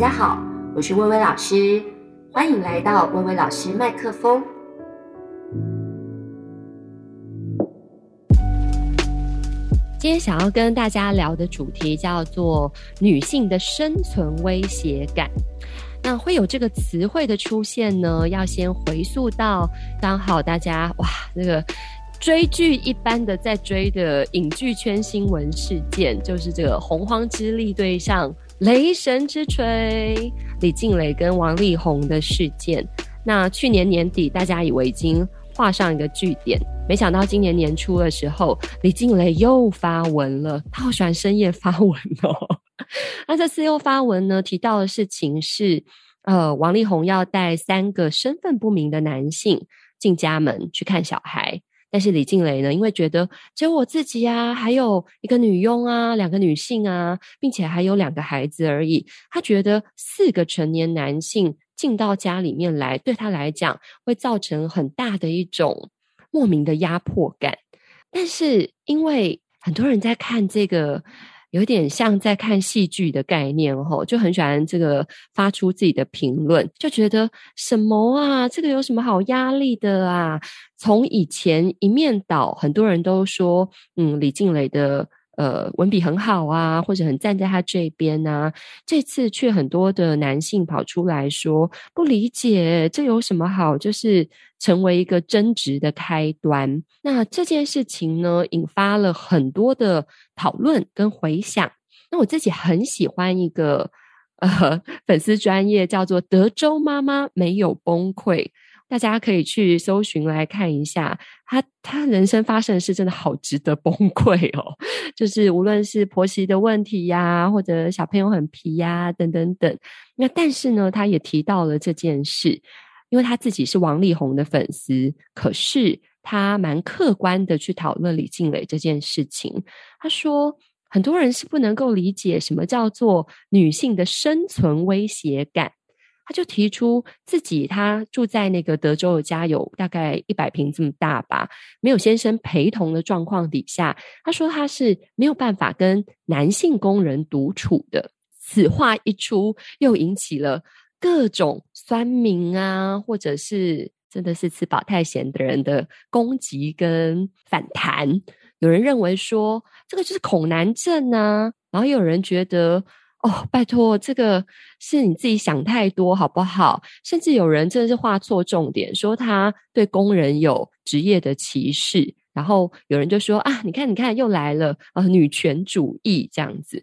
大家好，我是薇薇老师，欢迎来到薇薇老师麦克风。今天想要跟大家聊的主题叫做女性的生存威胁感。那会有这个词汇的出现呢，要先回溯到刚好大家哇，那个追剧一般的在追的影剧圈新闻事件，就是这个洪荒之力对上雷神之锤，李静蕾跟王力宏的事件。那去年年底，大家以为已经。画上一个句点，没想到今年年初的时候，李静蕾又发文了。她好喜欢深夜发文哦。那这次又发文呢，提到的事情是，呃，王力宏要带三个身份不明的男性进家门去看小孩，但是李静蕾呢，因为觉得只有我自己啊，还有一个女佣啊，两个女性啊，并且还有两个孩子而已，她觉得四个成年男性。进到家里面来，对她来讲会造成很大的一种莫名的压迫感。但是因为很多人在看这个，有点像在看戏剧的概念哦，就很喜欢这个发出自己的评论，就觉得什么啊，这个有什么好压力的啊？从以前一面倒，很多人都说，嗯，李静蕾的。呃，文笔很好啊，或者很站在他这边啊。这次却很多的男性跑出来说不理解，这有什么好？就是成为一个争执的开端。那这件事情呢，引发了很多的讨论跟回响。那我自己很喜欢一个呃 粉丝专业，叫做德州妈妈没有崩溃。大家可以去搜寻来看一下，他他人生发生的事真的好值得崩溃哦！就是无论是婆媳的问题呀，或者小朋友很皮呀，等等等。那但是呢，他也提到了这件事，因为他自己是王力宏的粉丝，可是他蛮客观的去讨论李静蕾这件事情。他说，很多人是不能够理解什么叫做女性的生存威胁感。他就提出自己，他住在那个德州的家，有大概一百平这么大吧，没有先生陪同的状况底下，他说他是没有办法跟男性工人独处的。此话一出，又引起了各种酸民啊，或者是真的是吃饱太闲的人的攻击跟反弹。有人认为说这个就是恐男症啊，然后有人觉得。哦，拜托，这个是你自己想太多，好不好？甚至有人真的是画错重点，说他对工人有职业的歧视，然后有人就说啊，你看，你看，又来了，呃，女权主义这样子。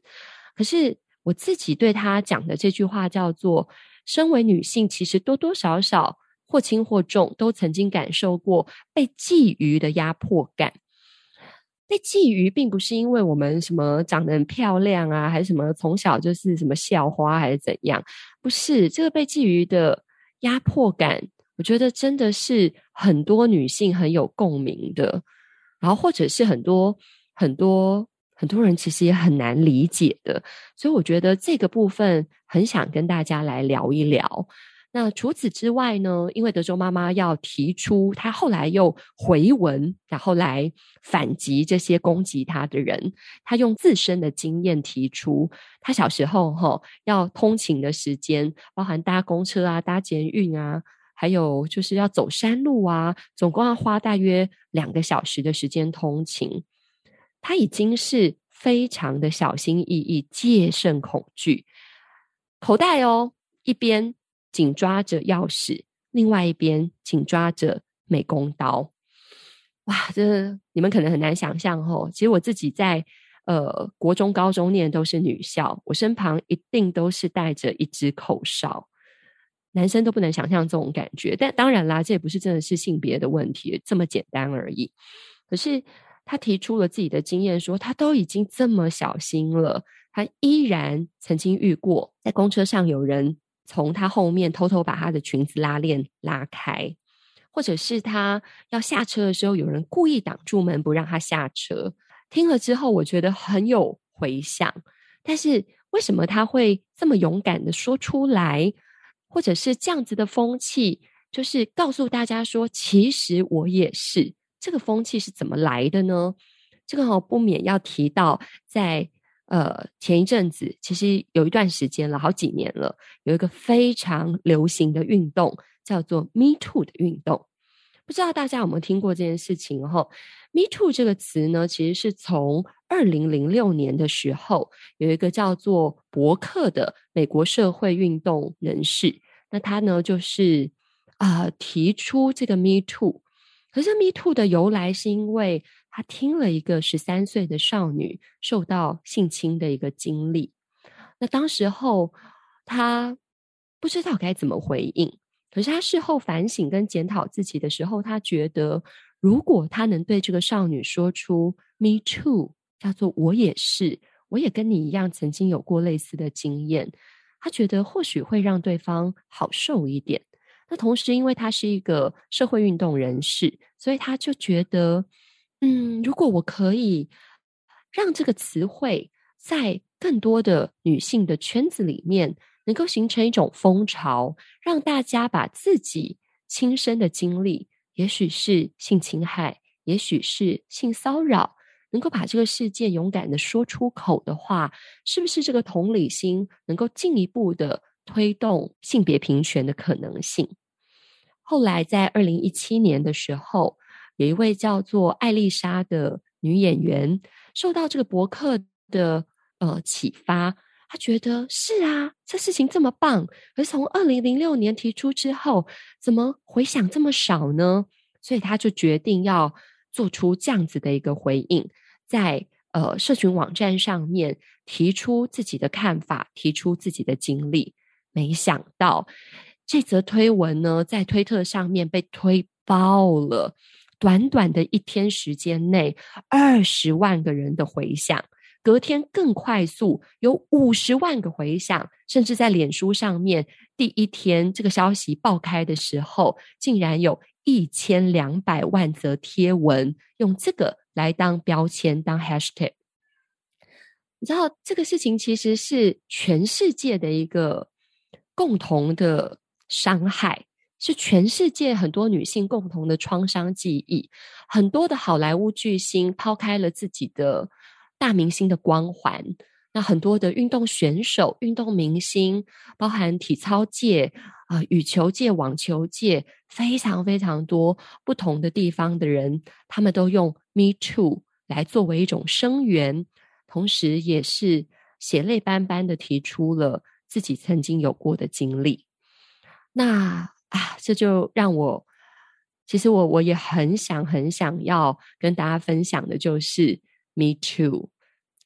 可是我自己对他讲的这句话叫做：身为女性，其实多多少少或轻或重，都曾经感受过被觊觎的压迫感。被觊觎并不是因为我们什么长得很漂亮啊，还是什么从小就是什么校花，还是怎样？不是，这个被觊觎的压迫感，我觉得真的是很多女性很有共鸣的，然后或者是很多很多很多人其实也很难理解的，所以我觉得这个部分很想跟大家来聊一聊。那除此之外呢？因为德州妈妈要提出，她后来又回文，然后来反击这些攻击她的人。她用自身的经验提出，她小时候哈、哦、要通勤的时间，包含搭公车啊、搭捷运啊，还有就是要走山路啊，总共要花大约两个小时的时间通勤。她已经是非常的小心翼翼、戒慎恐惧，口袋哦一边。紧抓着钥匙，另外一边紧抓着美工刀。哇，这你们可能很难想象哦。其实我自己在呃国中、高中念都是女校，我身旁一定都是带着一支口哨，男生都不能想象这种感觉。但当然啦，这也不是真的是性别的问题，这么简单而已。可是他提出了自己的经验，说他都已经这么小心了，他依然曾经遇过在公车上有人。从他后面偷偷把他的裙子拉链拉开，或者是他要下车的时候，有人故意挡住门不让他下车。听了之后，我觉得很有回响。但是为什么他会这么勇敢的说出来？或者是这样子的风气，就是告诉大家说，其实我也是。这个风气是怎么来的呢？这个好不免要提到在呃，前一阵子其实有一段时间了，好几年了，有一个非常流行的运动叫做 “Me Too” 的运动，不知道大家有没有听过这件事情？后 “Me Too” 这个词呢，其实是从二零零六年的时候，有一个叫做伯克的美国社会运动人士，那他呢就是啊、呃、提出这个 “Me Too”。可是 “Me Too” 的由来是因为他听了一个十三岁的少女受到性侵的一个经历，那当时候他不知道该怎么回应。可是他事后反省跟检讨自己的时候，他觉得如果他能对这个少女说出 “Me too”，叫做“我也是，我也跟你一样曾经有过类似的经验”，他觉得或许会让对方好受一点。那同时，因为他是一个社会运动人士，所以他就觉得，嗯，如果我可以让这个词汇在更多的女性的圈子里面，能够形成一种风潮，让大家把自己亲身的经历，也许是性侵害，也许是性骚扰，能够把这个事件勇敢的说出口的话，是不是这个同理心能够进一步的？推动性别平权的可能性。后来，在二零一七年的时候，有一位叫做艾丽莎的女演员，受到这个博客的呃启发，她觉得是啊，这事情这么棒，而从二零零六年提出之后，怎么回响这么少呢？所以，她就决定要做出这样子的一个回应，在呃社群网站上面提出自己的看法，提出自己的经历。没想到这则推文呢，在推特上面被推爆了，短短的一天时间内，二十万个人的回响，隔天更快速有五十万个回响，甚至在脸书上面，第一天这个消息爆开的时候，竟然有一千两百万则贴文用这个来当标签，当 hashtag。你知道这个事情其实是全世界的一个。共同的伤害是全世界很多女性共同的创伤记忆。很多的好莱坞巨星抛开了自己的大明星的光环，那很多的运动选手、运动明星，包含体操界、啊、羽球界、网球界，非常非常多不同的地方的人，他们都用 “Me Too” 来作为一种声援，同时也是血泪斑斑的提出了。自己曾经有过的经历，那啊，这就让我，其实我我也很想很想要跟大家分享的，就是 Me too，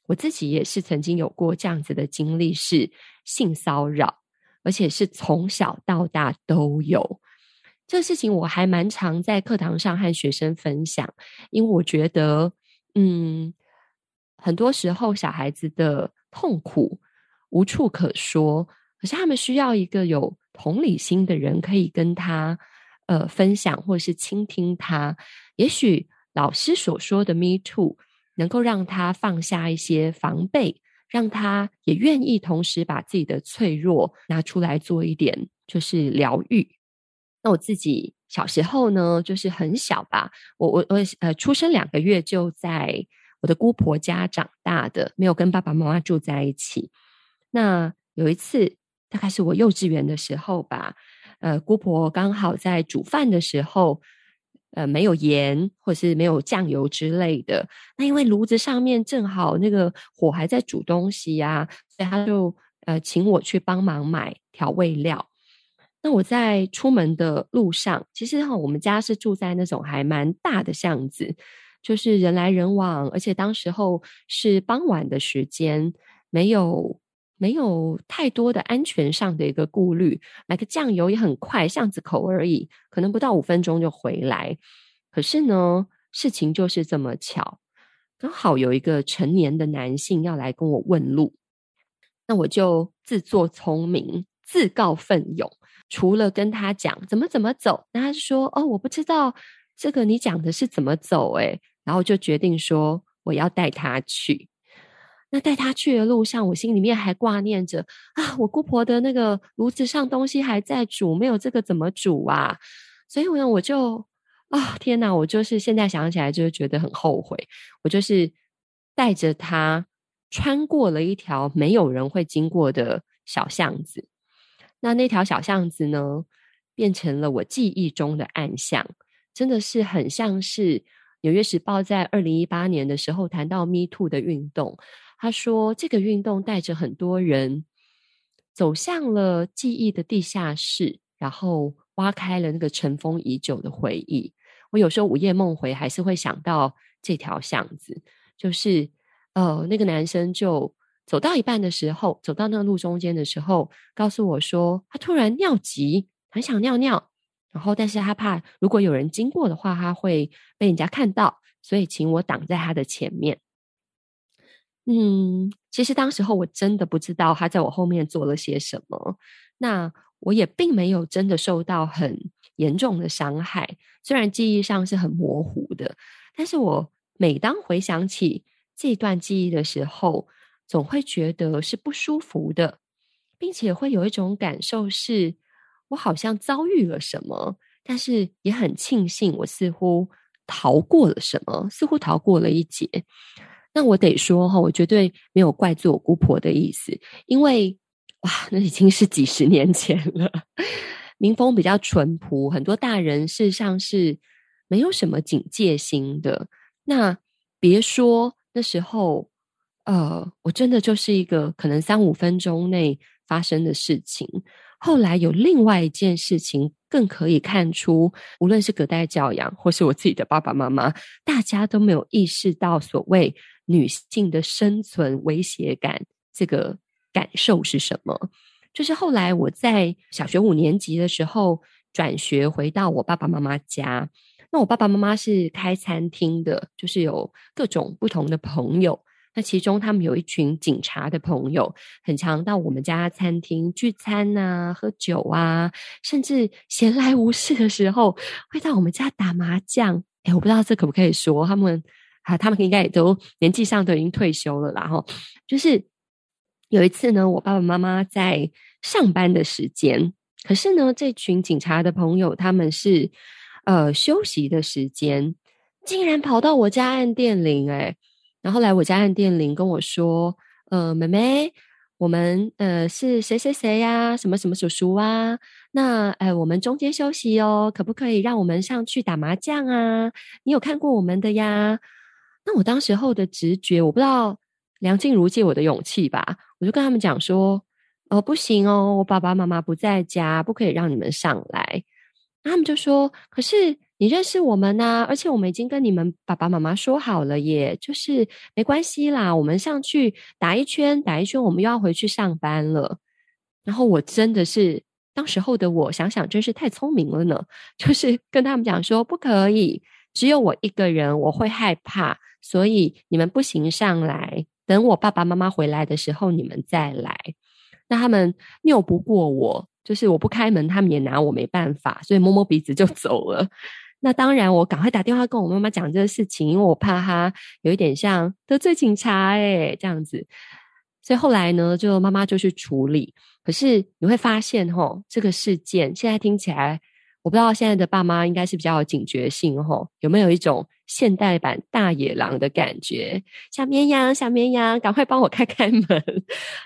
我自己也是曾经有过这样子的经历，是性骚扰，而且是从小到大都有。这个事情我还蛮常在课堂上和学生分享，因为我觉得，嗯，很多时候小孩子的痛苦。无处可说，可是他们需要一个有同理心的人，可以跟他呃分享，或者是倾听他。也许老师所说的 “me too” 能够让他放下一些防备，让他也愿意同时把自己的脆弱拿出来做一点，就是疗愈。那我自己小时候呢，就是很小吧，我我我呃出生两个月就在我的姑婆家长大的，没有跟爸爸妈妈住在一起。那有一次，大概是我幼稚园的时候吧，呃，姑婆刚好在煮饭的时候，呃，没有盐或是没有酱油之类的。那因为炉子上面正好那个火还在煮东西呀，所以他就呃请我去帮忙买调味料。那我在出门的路上，其实哈，我们家是住在那种还蛮大的巷子，就是人来人往，而且当时候是傍晚的时间，没有。没有太多的安全上的一个顾虑，买个酱油也很快，巷子口而已，可能不到五分钟就回来。可是呢，事情就是这么巧，刚好有一个成年的男性要来跟我问路，那我就自作聪明，自告奋勇，除了跟他讲怎么怎么走，那他说哦，我不知道这个你讲的是怎么走，诶，然后就决定说我要带他去。那带他去的路上，我心里面还挂念着啊，我姑婆的那个炉子上东西还在煮，没有这个怎么煮啊？所以呢，我就啊，天哪！我就是现在想起来，就是觉得很后悔。我就是带着他穿过了一条没有人会经过的小巷子。那那条小巷子呢，变成了我记忆中的暗巷，真的是很像是《纽约时报》在二零一八年的时候谈到 Me Too 的运动。他说，这个运动带着很多人走向了记忆的地下室，然后挖开了那个尘封已久的回忆。我有时候午夜梦回，还是会想到这条巷子，就是呃，那个男生就走到一半的时候，走到那个路中间的时候，告诉我说，他突然尿急，很想尿尿，然后但是他怕如果有人经过的话，他会被人家看到，所以请我挡在他的前面。嗯，其实当时候我真的不知道他在我后面做了些什么，那我也并没有真的受到很严重的伤害，虽然记忆上是很模糊的，但是我每当回想起这段记忆的时候，总会觉得是不舒服的，并且会有一种感受是，我好像遭遇了什么，但是也很庆幸我似乎逃过了什么，似乎逃过了一劫。那我得说哈，我绝对没有怪罪我姑婆的意思，因为哇，那已经是几十年前了。民风比较淳朴，很多大人事实上是没有什么警戒心的。那别说那时候，呃，我真的就是一个可能三五分钟内发生的事情。后来有另外一件事情，更可以看出，无论是隔代教养，或是我自己的爸爸妈妈，大家都没有意识到所谓女性的生存威胁感，这个感受是什么。就是后来我在小学五年级的时候转学回到我爸爸妈妈家，那我爸爸妈妈是开餐厅的，就是有各种不同的朋友。那其中他们有一群警察的朋友，很常到我们家餐厅聚餐啊、喝酒啊，甚至闲来无事的时候会到我们家打麻将。诶，我不知道这可不可以说，他们啊，他们应该也都年纪上都已经退休了啦，然后就是。有一次呢，我爸爸妈妈在上班的时间，可是呢，这群警察的朋友他们是呃休息的时间，竟然跑到我家按电铃，诶，然后来我家按电铃跟我说：“呃，妹妹，我们呃是谁谁谁呀？什么什么叔叔啊？那呃我们中间休息哦，可不可以让我们上去打麻将啊？你有看过我们的呀？”那我当时候的直觉，我不知道。梁静茹借我的勇气吧，我就跟他们讲说：“哦，不行哦，我爸爸妈妈不在家，不可以让你们上来。”他们就说：“可是你认识我们呐，而且我们已经跟你们爸爸妈妈说好了耶，就是没关系啦，我们上去打一圈，打一圈，我们又要回去上班了。”然后我真的是当时候的我，想想真是太聪明了呢，就是跟他们讲说：“不可以，只有我一个人，我会害怕，所以你们不行上来。”等我爸爸妈妈回来的时候，你们再来。那他们拗不过我，就是我不开门，他们也拿我没办法，所以摸摸鼻子就走了。那当然，我赶快打电话跟我妈妈讲这个事情，因为我怕他有一点像得罪警察诶，这样子。所以后来呢，就妈妈就去处理。可是你会发现，吼，这个事件现在听起来。我不知道现在的爸妈应该是比较有警觉性吼，有没有一种现代版大野狼的感觉？小绵羊，小绵羊，赶快帮我开开门，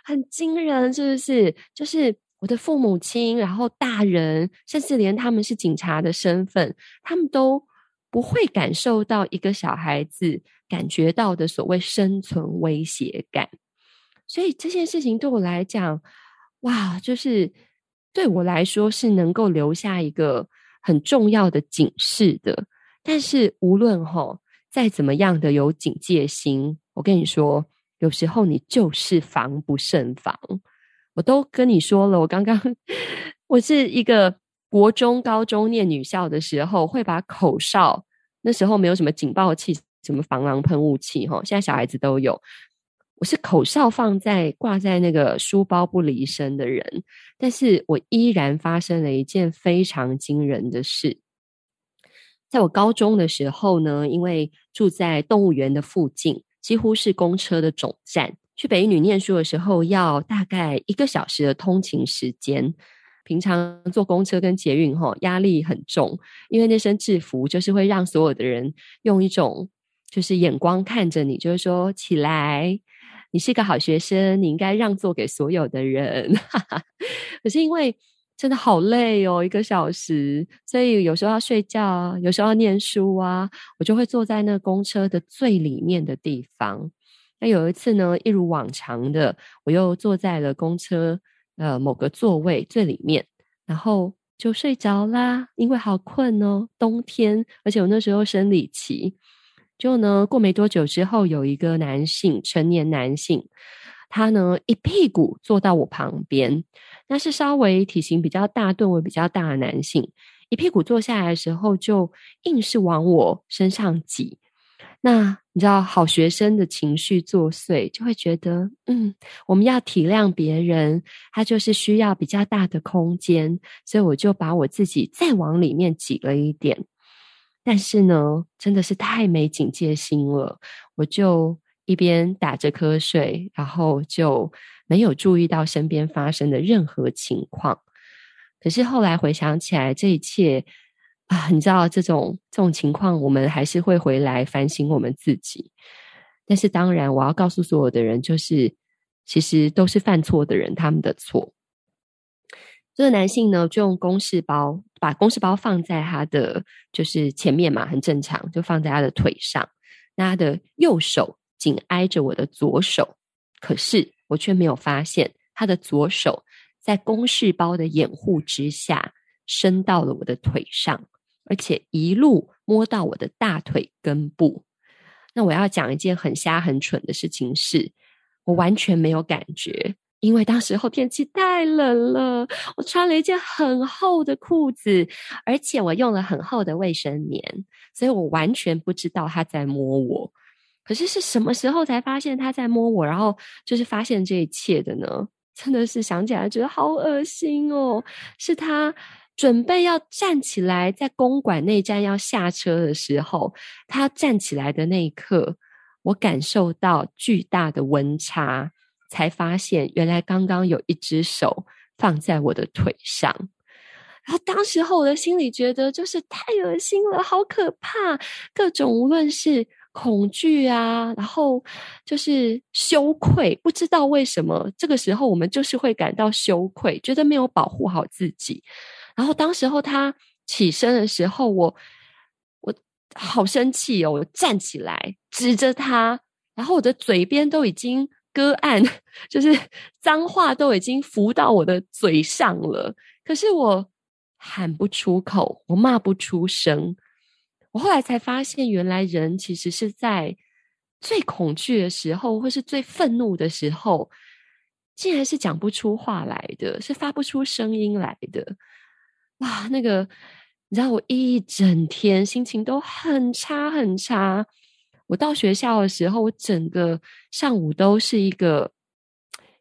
很惊人，是不是？就是我的父母亲，然后大人，甚至连他们是警察的身份，他们都不会感受到一个小孩子感觉到的所谓生存威胁感。所以这件事情对我来讲，哇，就是。对我来说是能够留下一个很重要的警示的，但是无论哈再怎么样的有警戒心，我跟你说，有时候你就是防不胜防。我都跟你说了，我刚刚我是一个国中、高中念女校的时候，会把口哨，那时候没有什么警报器、什么防狼喷雾器哈，现在小孩子都有。我是口哨放在挂在那个书包不离身的人，但是我依然发生了一件非常惊人的事。在我高中的时候呢，因为住在动物园的附近，几乎是公车的总站。去北一女念书的时候，要大概一个小时的通勤时间。平常坐公车跟捷运，吼，压力很重，因为那身制服就是会让所有的人用一种就是眼光看着你，就是说起来。你是个好学生，你应该让座给所有的人。可是因为真的好累哦，一个小时，所以有时候要睡觉啊，有时候要念书啊，我就会坐在那公车的最里面的地方。那有一次呢，一如往常的，我又坐在了公车呃某个座位最里面，然后就睡着啦，因为好困哦，冬天，而且我那时候生理期。就呢，过没多久之后，有一个男性，成年男性，他呢一屁股坐到我旁边，那是稍微体型比较大、吨位比较大的男性，一屁股坐下来的时候，就硬是往我身上挤。那你知道，好学生的情绪作祟，就会觉得，嗯，我们要体谅别人，他就是需要比较大的空间，所以我就把我自己再往里面挤了一点。但是呢，真的是太没警戒心了，我就一边打着瞌睡，然后就没有注意到身边发生的任何情况。可是后来回想起来，这一切啊，你知道这种这种情况，我们还是会回来反省我们自己。但是当然，我要告诉所有的人，就是其实都是犯错的人，他们的错。这个男性呢，就用公事包把公事包放在他的就是前面嘛，很正常，就放在他的腿上。那他的右手紧挨着我的左手，可是我却没有发现他的左手在公事包的掩护之下伸到了我的腿上，而且一路摸到我的大腿根部。那我要讲一件很瞎很蠢的事情是，我完全没有感觉。因为当时候天气太冷了，我穿了一件很厚的裤子，而且我用了很厚的卫生棉，所以我完全不知道他在摸我。可是是什么时候才发现他在摸我，然后就是发现这一切的呢？真的是想起来觉得好恶心哦！是他准备要站起来，在公馆内站要下车的时候，他站起来的那一刻，我感受到巨大的温差。才发现，原来刚刚有一只手放在我的腿上，然后当时候我的心里觉得就是太恶心了，好可怕，各种无论是恐惧啊，然后就是羞愧，不知道为什么这个时候我们就是会感到羞愧，觉得没有保护好自己。然后当时候他起身的时候，我我好生气哦，我站起来指着他，然后我的嘴边都已经。割案，就是脏话都已经浮到我的嘴上了，可是我喊不出口，我骂不出声。我后来才发现，原来人其实是在最恐惧的时候，或是最愤怒的时候，竟然是讲不出话来的，是发不出声音来的。哇，那个你知道，我一整天心情都很差很差。我到学校的时候，我整个上午都是一个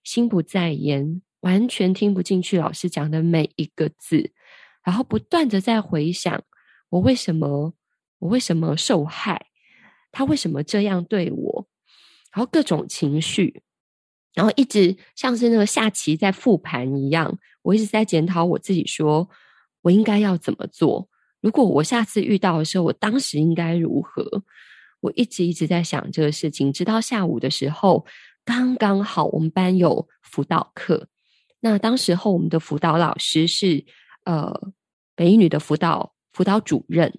心不在焉，完全听不进去老师讲的每一个字，然后不断的在回想我为什么我为什么受害，他为什么这样对我，然后各种情绪，然后一直像是那个下棋在复盘一样，我一直在检讨我自己说，我应该要怎么做？如果我下次遇到的时候，我当时应该如何？我一直一直在想这个事情，直到下午的时候，刚刚好我们班有辅导课。那当时候我们的辅导老师是呃北一女的辅导辅导主任，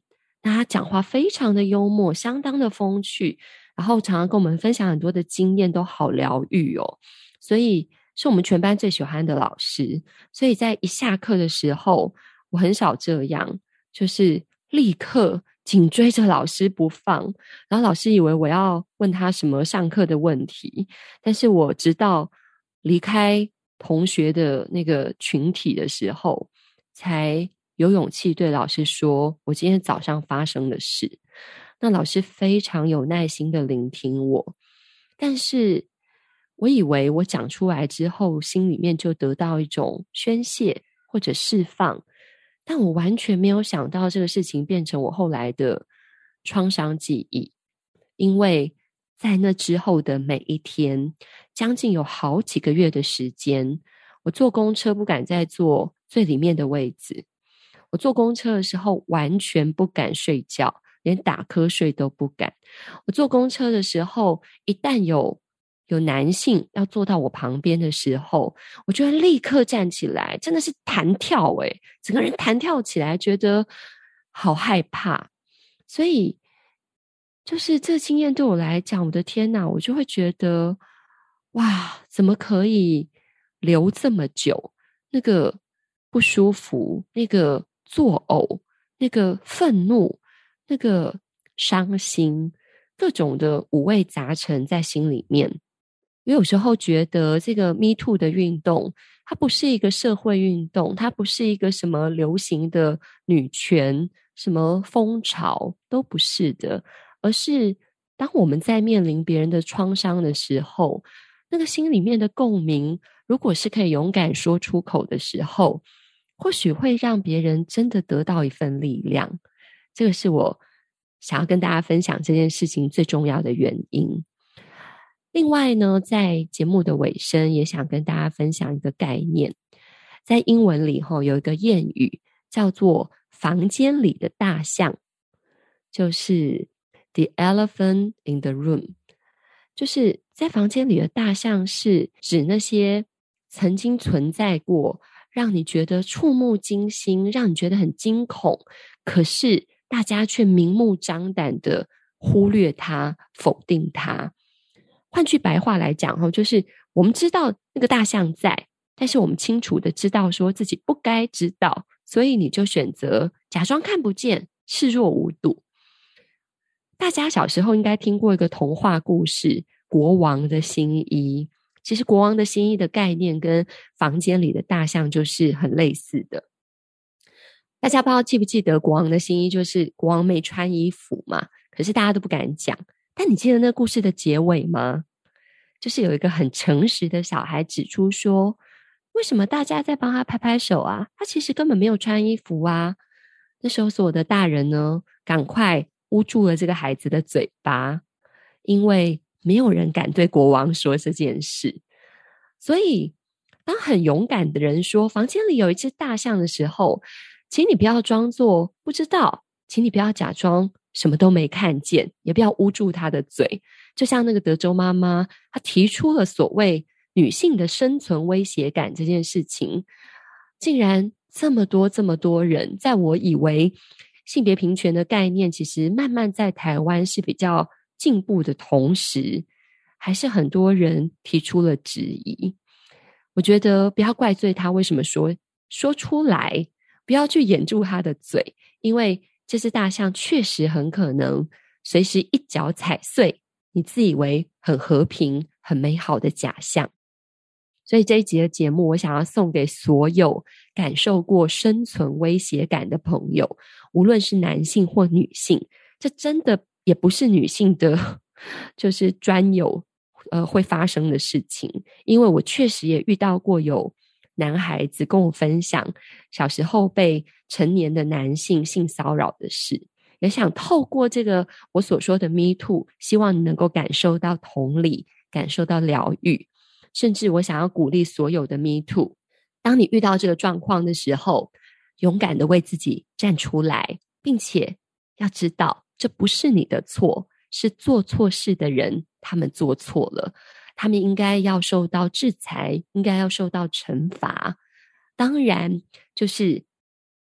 他讲话非常的幽默，相当的风趣，然后常常跟我们分享很多的经验，都好疗愈哦。所以是我们全班最喜欢的老师。所以在一下课的时候，我很少这样，就是立刻。紧追着老师不放，然后老师以为我要问他什么上课的问题，但是我直到离开同学的那个群体的时候，才有勇气对老师说我今天早上发生的事。那老师非常有耐心的聆听我，但是我以为我讲出来之后，心里面就得到一种宣泄或者释放。但我完全没有想到这个事情变成我后来的创伤记忆，因为在那之后的每一天，将近有好几个月的时间，我坐公车不敢再坐最里面的位置。我坐公车的时候完全不敢睡觉，连打瞌睡都不敢。我坐公车的时候，一旦有有男性要坐到我旁边的时候，我就会立刻站起来，真的是弹跳诶，整个人弹跳起来，觉得好害怕。所以，就是这经验对我来讲，我的天哪，我就会觉得，哇，怎么可以留这么久？那个不舒服，那个作呕，那个愤怒，那个伤心，各种的五味杂陈在心里面。我有时候觉得这个 Me Too 的运动，它不是一个社会运动，它不是一个什么流行的女权、什么风潮，都不是的，而是当我们在面临别人的创伤的时候，那个心里面的共鸣，如果是可以勇敢说出口的时候，或许会让别人真的得到一份力量。这个是我想要跟大家分享这件事情最重要的原因。另外呢，在节目的尾声，也想跟大家分享一个概念。在英文里，吼有一个谚语叫做“房间里的大象”，就是 “the elephant in the room”。就是在房间里的大象，是指那些曾经存在过，让你觉得触目惊心，让你觉得很惊恐，可是大家却明目张胆的忽略它、否定它。换句白话来讲，哈，就是我们知道那个大象在，但是我们清楚的知道说自己不该知道，所以你就选择假装看不见，视若无睹。大家小时候应该听过一个童话故事《国王的新衣》，其实《国王的新衣》的概念跟房间里的大象就是很类似的。大家不知道记不记得《国王的新衣》就是国王没穿衣服嘛？可是大家都不敢讲。但你记得那故事的结尾吗？就是有一个很诚实的小孩指出说：“为什么大家在帮他拍拍手啊？他其实根本没有穿衣服啊！”那时候所有的大人呢，赶快捂住了这个孩子的嘴巴，因为没有人敢对国王说这件事。所以，当很勇敢的人说房间里有一只大象的时候，请你不要装作不知道，请你不要假装。什么都没看见，也不要捂住他的嘴。就像那个德州妈妈，她提出了所谓女性的生存威胁感这件事情，竟然这么多这么多人，在我以为性别平权的概念其实慢慢在台湾是比较进步的同时，还是很多人提出了质疑。我觉得不要怪罪他，为什么说说出来，不要去掩住他的嘴，因为。这只大象确实很可能随时一脚踩碎你自以为很和平、很美好的假象。所以这一集的节目，我想要送给所有感受过生存威胁感的朋友，无论是男性或女性，这真的也不是女性的，就是专有呃会发生的事情。因为我确实也遇到过有。男孩子跟我分享小时候被成年的男性性骚扰的事，也想透过这个我所说的 “Me Too”，希望你能够感受到同理，感受到疗愈。甚至我想要鼓励所有的 “Me Too”，当你遇到这个状况的时候，勇敢的为自己站出来，并且要知道这不是你的错，是做错事的人他们做错了。他们应该要受到制裁，应该要受到惩罚。当然，就是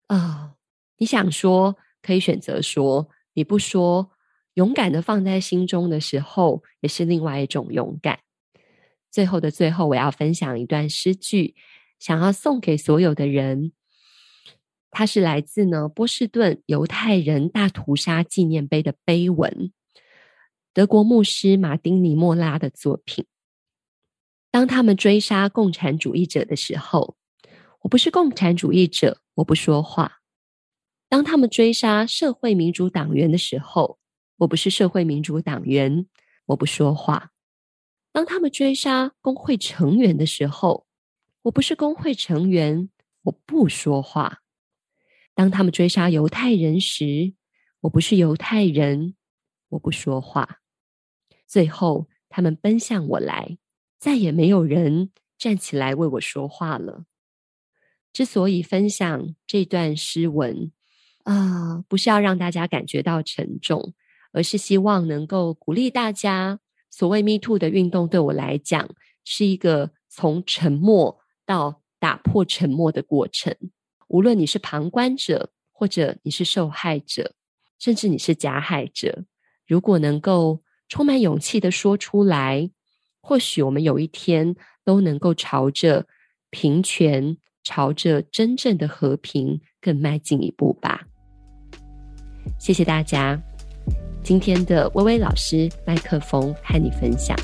啊、你想说可以选择说，你不说，勇敢的放在心中的时候，也是另外一种勇敢。最后的最后，我要分享一段诗句，想要送给所有的人。它是来自呢波士顿犹太人大屠杀纪念碑的碑文，德国牧师马丁尼莫拉的作品。当他们追杀共产主义者的时候，我不是共产主义者，我不说话；当他们追杀社会民主党员的时候，我不是社会民主党员，我不说话；当他们追杀工会成员的时候，我不是工会成员，我不说话；当他们追杀犹太人时，我不是犹太人，我不说话。最后，他们奔向我来。再也没有人站起来为我说话了。之所以分享这段诗文啊，不是要让大家感觉到沉重，而是希望能够鼓励大家所谓 Me Too 的运动对我来讲，是一个从沉默到打破沉默的过程。无论你是旁观者，或者你是受害者，甚至你是加害者，如果能够充满勇气的说出来，或许我们有一天都能够朝着平权、朝着真正的和平更迈进一步吧。谢谢大家。今天的薇薇老师麦克风和你分享。